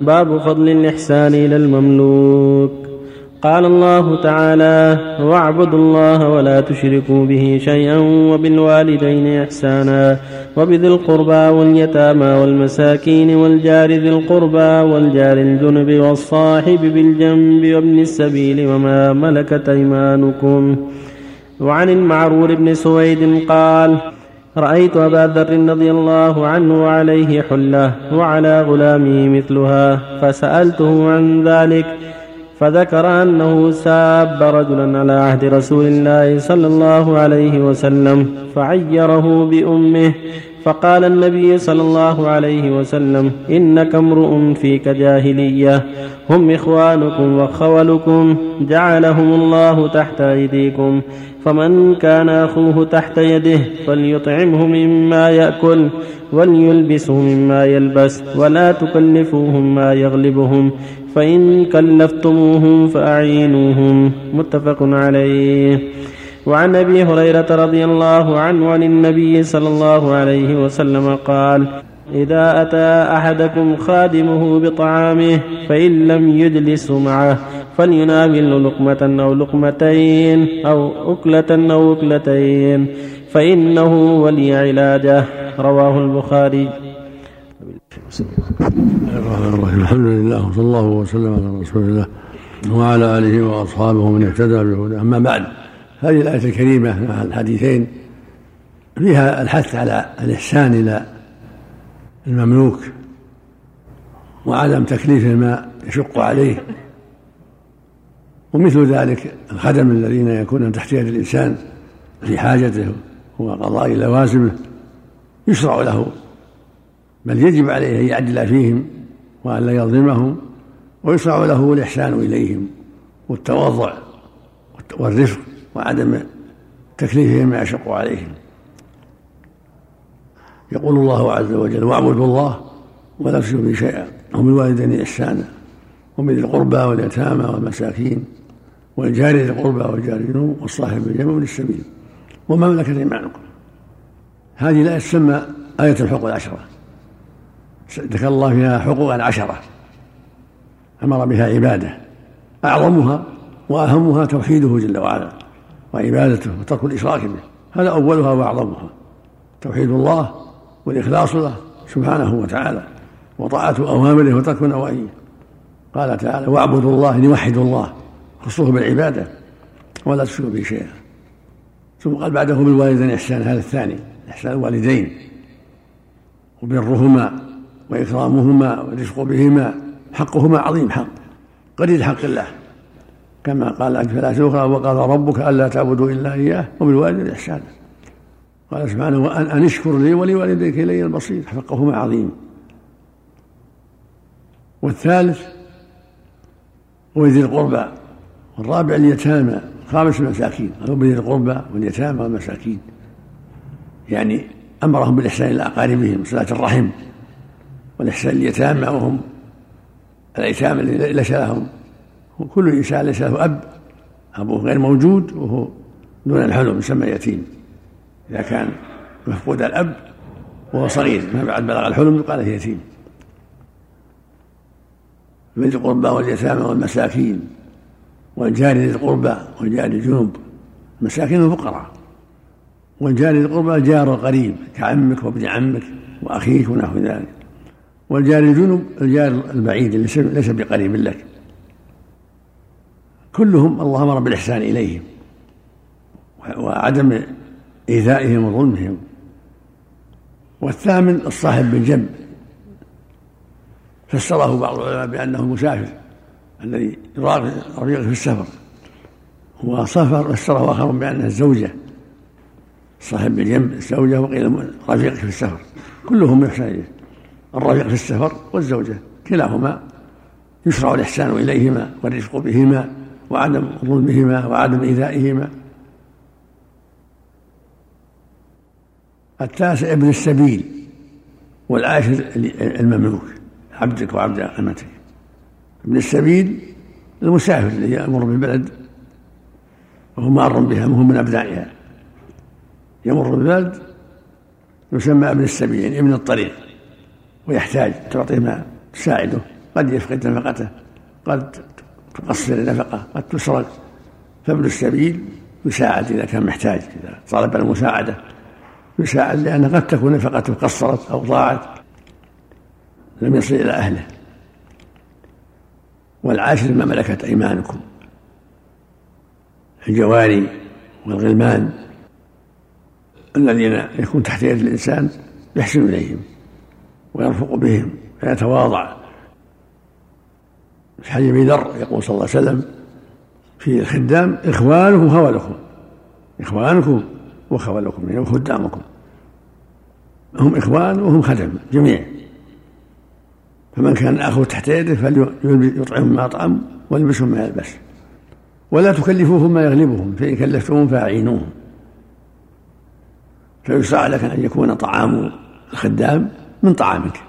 باب فضل الإحسان إلى المملوك. قال الله تعالى واعبدوا الله ولا تشركوا به شيئا وبالوالدين إحسانا وبذي القربى واليتامى والمساكين والجار ذي القربى والجار الجنب والصاحب بالجنب وابن السبيل وما ملكت أيمانكم. وعن المعرور بن سويد قال رأيت أبا ذر رضي الله عنه وعليه حلة وعلى غلامه مثلها فسألته عن ذلك فذكر أنه ساب رجلا على عهد رسول الله صلى الله عليه وسلم فعيره بأمه فقال النبي صلى الله عليه وسلم إنك امرؤ فيك جاهلية هم إخوانكم وخولكم جعلهم الله تحت أيديكم فمن كان أخوه تحت يده فليطعمه مما يأكل وليلبسه مما يلبس ولا تكلفوهم ما يغلبهم فإن كلفتموهم فأعينوهم. متفق عليه. وعن أبي هريرة رضي الله عنه عن النبي صلى الله عليه وسلم قال إذا أتى أحدكم خادمه بطعامه فإن لم يجلس معه فليناول لقمة أو لقمتين أو أكلة أو أكلتين فإنه ولي علاجه. رواه البخاري. الرحمن الرحيم الحمد لله وصلى الله وسلم على رسول الله وعلى آله وأصحابه من اهتدى بهداه. أما بعد هذه الآية الكريمة مع الحديثين فيها الحث على الإحسان إلى المملوك وعدم تكليفه ما يشق عليه. ومثل ذلك الخدم الذين يكون تحت يد الإنسان في حاجته وقضاء لوازمه يشرع له بل يجب عليه أن يعدل فيهم وأن لا يظلمهم ويشرع له الإحسان إليهم والتواضع والرفق وعدم تكليفهم ما يشق عليهم. يقول الله عز وجل واعبدوا الله ولا تشركوا به شيئا. هم الوالدين إحسانا ومن القربى واليتامى والمساكين والجار ذي القربى والجار والصاحب بالجنب وابن السبيل. وما ملكت أيمانكم؟ هذه لا تسمى آية الحقوق العشرة. ذكر الله فيها حقوقا عشرة أمر بها عباده. أعظمها وأهمها توحيده جل وعلا وعبادته وترك الإشراك به. هذا أولها وأعظمها. توحيد الله والإخلاص له سبحانه وتعالى وطاعة أوامره وترك نواهيه. قال تعالى واعبدوا الله ليوحدوا الله خصوه بالعبادة ولا تشركوا به شيئا. ثم قال بعده بالوالدين إحسان هذا الثاني إحسان الوالدين وبرهما وإكرامهما والرفق بهما حقهما عظيم حق قريب حق الله. كما قال في الآية الأخرى وقال ربك ألا تعبدوا إلا إياه وبالوالدين إحسانا. قال سبحانه أن اشكر لي ولوالديك إلي البصير. حقهما عظيم. والثالث وذي القربى. والرابع اليتامى. خامس المساكين. بذي القربى واليتامى والمساكين. يعني أمرهم بالإحسان إلى أقاربهم صلاة الرحم والإحسان اليتامى وهم الأيتام الذي ليس لهم. وكل إنسان ليس له أب أبوه غير موجود وهو دون الحلم يسمى يتيم إذا كان مفقود الأب وهو صغير ما بعد بلغ الحلم يقال يتيم من القربى واليتامى والمساكين والجار ذي القربى والجار الجنوب. المساكين الفقراء والجار ذي القربى الجار القريب كعمك وابن عمك وأخيك ونحو ذلك. والجار الجنوب الجار البعيد ليس بقريب لك. كلهم الله أمر بالاحسان إليهم. وعدم إيذائهم وظلمهم. والثامن الصاحب بالجنب. فسره بعض العلماء بأنه مسافر الذي رفيق في السفر. وصفر فسره آخر بانها الزوجه صاحب بالجنب الزوجه وقيل رفيق في السفر. كلهم يحسن الرفيق في السفر والزوجة. كلاهما يشرع الإحسان إليهما والرفق بهما وعدم ظلمهما وعدم إيذائهما. التاسع ابن السبيل والعاشر المملوك. عبدك وعبد أمتك. ابن السبيل المسافر الذي يمر بالبلد وهو مار بها وهو من أبنائها. يمر بالبلد يسمى ابن السبيل يعني ابن الطريق ويحتاج تعطيه ما تساعده. قد يفقد نفقته قد تقصر النفقة قد تسرق. فابن السبيل يساعد إذا كان محتاج إذا طلب المساعدة. يساعد لأن قد تكون نفقته قصرت أو ضاعت. لم يصل إلى أهله. والعاشر ما ملكت أيمانكم. الجواري والغلمان الذين يكون تحت يد الإنسان يحسن إليهم ويرفق بهم ويتواضع. في حديث ابي ذر يقول صلى الله عليه وسلم في الخدام إخوانكم خولكم إخوانكم وخولكم يعني وخدامكم هم إخوان وهم خدم جميع. فمن كان اخوه تحت يده فليطعمهم ما اطعم ويلبسهم ما يلبس. ولا تكلفوهم ما يغلبهم فإن كلفتموهم فأعينوهم. فيشرع لك أن يكون طعام الخدام من طعامك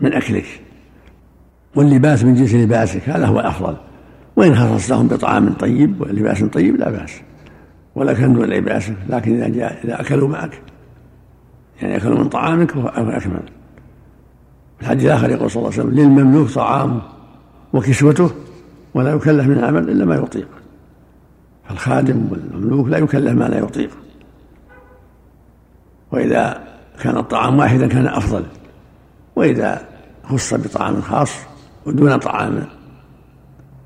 من أكلك. واللباس من جنس لباسك هذا هو الأفضل. وإن خصصتهم بطعام طيب ولباس طيب لا بأس. ولا كان دون لباسك لكن إذا جاء إذا أكلوا معك يعني أكلوا من طعامك فهو أكمل. الحديث الآخر يقول صلى الله عليه وسلم للمملوك طعامه وكسوته ولا يكلف من عمل إلا ما يطيق. فالخادم والمملوك لا يكلف ما لا يطيق. وإذا كان الطعام واحدا كان أفضل. وإذا خص بطعام خاص ودون طعام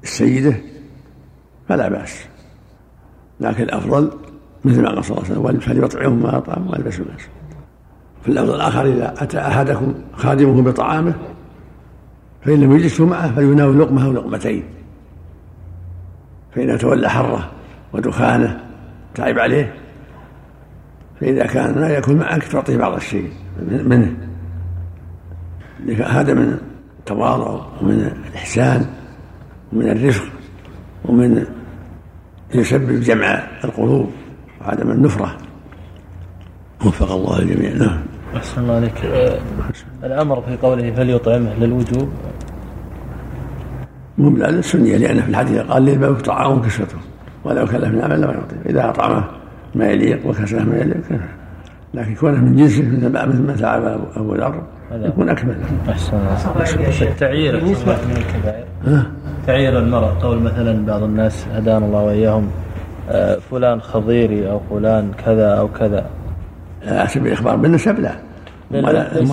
السيدة فلا بأس. لكن الأفضل مثل ما قال صلى الله عليه وسلم فليطعمهم ما أطعم والبسوا الناس في اللفظ الآخر إذا أتى أحدكم خادمه بطعامه فإن لم يجلسوا معه فليناول لقمة أو لقمتين فإذا تولى حرة ودخانة تعب عليه فإذا كان لا يكون معك تعطيه بعض الشيء منه. هذا من التواضع ومن الإحسان ومن الرفق ومن يسبب جمع القلوب وعدم النفرة. وفق الله الجميع. نعم. أحسن الله عليك. الأمر في قوله فليطعمه للوجوب. مو لا للسنية لأن في الحديث قال للباب طعام كسوته ولو كلف من عمل لما يعطيه إذا أطعمه ما يليق وكساه ما يليق. لكن كونه من جنسه مثل ما فعل أبو ذر يكون أكمل. أحسن التعيير بالنسبة من الكبائر تعيير المرأة قول مثلا بعض الناس هدانا الله وإياهم. آه، فلان خضيري أو فلان كذا أو كذا. على سبيل الإخبار. بالنسب لا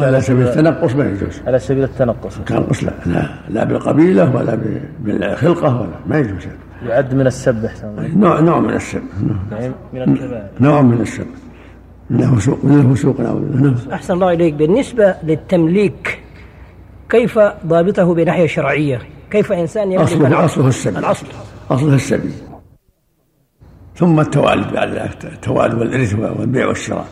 على سبيل التنقص ما يجوز. على سبيل التنقص. التنقص لا لا, لا بالقبيلة ولا بالخلقة ولا ما يجوز. يعد من السب نوع نوع من السب. يعني من الكبائر. نوع من السب. من الفسوق من الفسوق نعم. أحسن الله إليك. بالنسبة للتمليك كيف ضابطه بناحية شرعية؟ كيف إنسان يملك أصله أصله السبي الأصل. أصله السبي ثم التوالد بعد ذلك التوالد والإرث والبيع والشراء.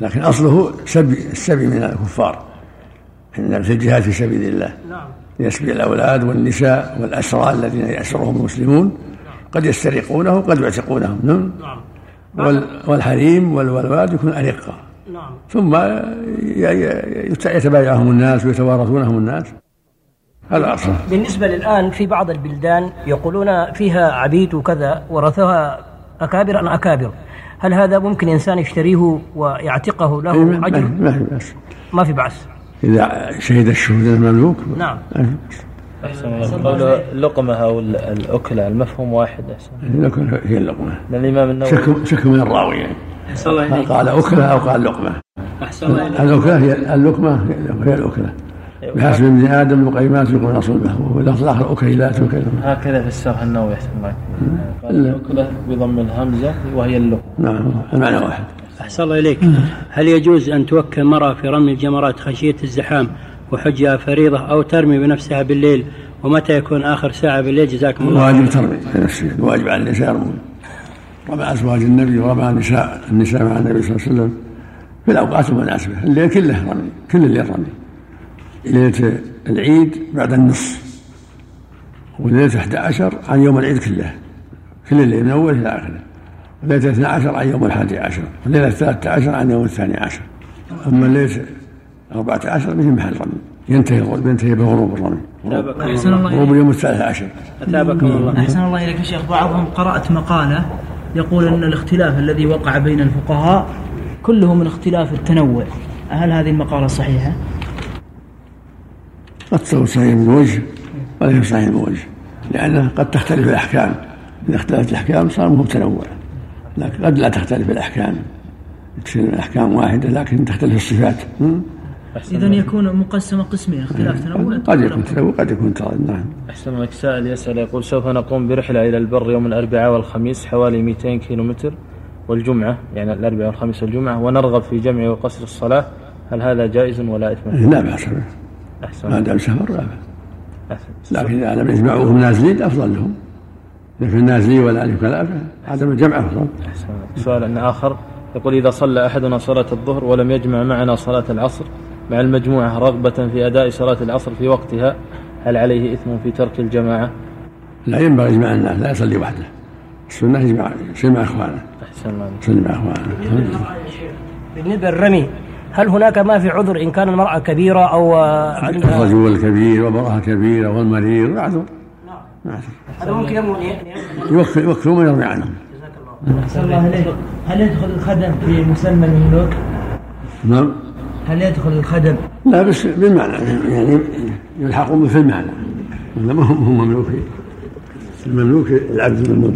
لكن أصله سبي السبي من الكفار. إن في الجهاد في سبيل الله. نعم. يسبي الأولاد والنساء والأسرى الذين يأسرهم المسلمون. قد يسترقونه وقد يعتقونهم. نعم. والحريم والولاد يكون أرقة. نعم. ثم يتبايعهم الناس ويتوارثونهم الناس. هذا أصلا بالنسبة للآن في بعض البلدان يقولون فيها عبيد وكذا ورثها أكابر عن أكابر. هل هذا ممكن إنسان يشتريه ويعتقه له أجر؟ ما في بأس. ما في بأس. إذا شهد الشهود المملوك. نعم. أحسن قول اللقمة أو الأكلة المفهوم واحد. أحسن. الأكلة هي اللقمة. الإمام النووي. شك, شك من الراوي يعني. هل قال أكلة أو قال لقمة. أحسن الله الأكلة هي اللقمة هي الأكلة. أيوة. بحسب ابن آدم لقيمات يكون صلبه واللفظ الآخر أكيلات وكذا هكذا في الشرح النووي أحسن الله قال الأكلة بضم الهمزة وهي اللقمة. نعم. المعنى واحد. أحسن الله إليك. هل يجوز أن توكل مرأة في رمي الجمرات خشية الزحام وحجها فريضة أو ترمي بنفسها بالليل ومتى يكون آخر ساعة بالليل؟ جزاكم الله الواجب ترمي. بنفسها الواجب على النساء يرمون. رمى أزواج النبي ورمى النساء النساء مع النبي صلى الله عليه وسلم في الأوقات المناسبة. الليل كله رمي كل الليل رمي. ليلة العيد بعد النصف وليلة 11 عن يوم العيد كله. كل الليل من أوله إلى آخره. وليلة 12 عن يوم الحادي عشر. وليلة 13 عن يوم الثاني عشر. أما الليلة أربعة عشر به محل رمي. ينتهي ينتهي بغروب الرمي. أحسن الله غروب اليوم الثالث عشر. أثابكم الله. أحسن الله إليك يا شيخ. بعضهم قرأت مقالة يقول أن الاختلاف الذي وقع بين الفقهاء كله من اختلاف التنوع. هل هذه المقالة صحيحة؟ قد تكون صحيح من وجه وليس صحيح من وجه لأنه قد تختلف الأحكام. إذا اختلفت الأحكام صار متنوع لكن قد لا تختلف الأحكام. تصير الأحكام واحدة لكن تختلف الصفات. إذا يكون مقسمة قسمين اختلاف تنوع قد يكون تنوع قد يكون تنوع نعم. أحسن لك سائل يسأل يقول سوف نقوم برحلة إلى البر يوم الأربعاء والخميس حوالي 200 كيلو متر والجمعة يعني الأربعاء والخميس والجمعة ونرغب في جمع وقصر الصلاة. هل هذا جائز ولا إثم؟ لا بأس به. أحسن. ما دام سفر لا بأس. لكن إذا لم يجمعوهم نازلين أفضل لهم. إذا كان نازلين ولا ألف كلام عدم الجمع أفضل. أحسن. سؤال آخر يقول إذا صلى أحدنا صلاة الظهر ولم يجمع معنا صلاة العصر مع المجموعة رغبة في أداء صلاة العصر في وقتها هل عليه إثم في ترك الجماعة؟ لا ينبغي يجمع الناس لا يصلي وحده. السنة يجمع يصلي مع إخوانه. أحسن الله يصلي مع إخوانه. بالنسبة للرمي هل هناك ما في عذر إن كان المرأة كبيرة أو عندها الرجل الكبير والمرأة الكبيرة والمريض معذور هذا ممكن يمنع يوكل يوكل من يرمي عنهم أحسن الله إليك هل يدخل الخدم في مسمى المملوك؟ نعم. هل يدخل الخدم؟ لا بس بالمعنى يعني يلحقون في المعنى. هم مملوكين المملوك العبد المملوك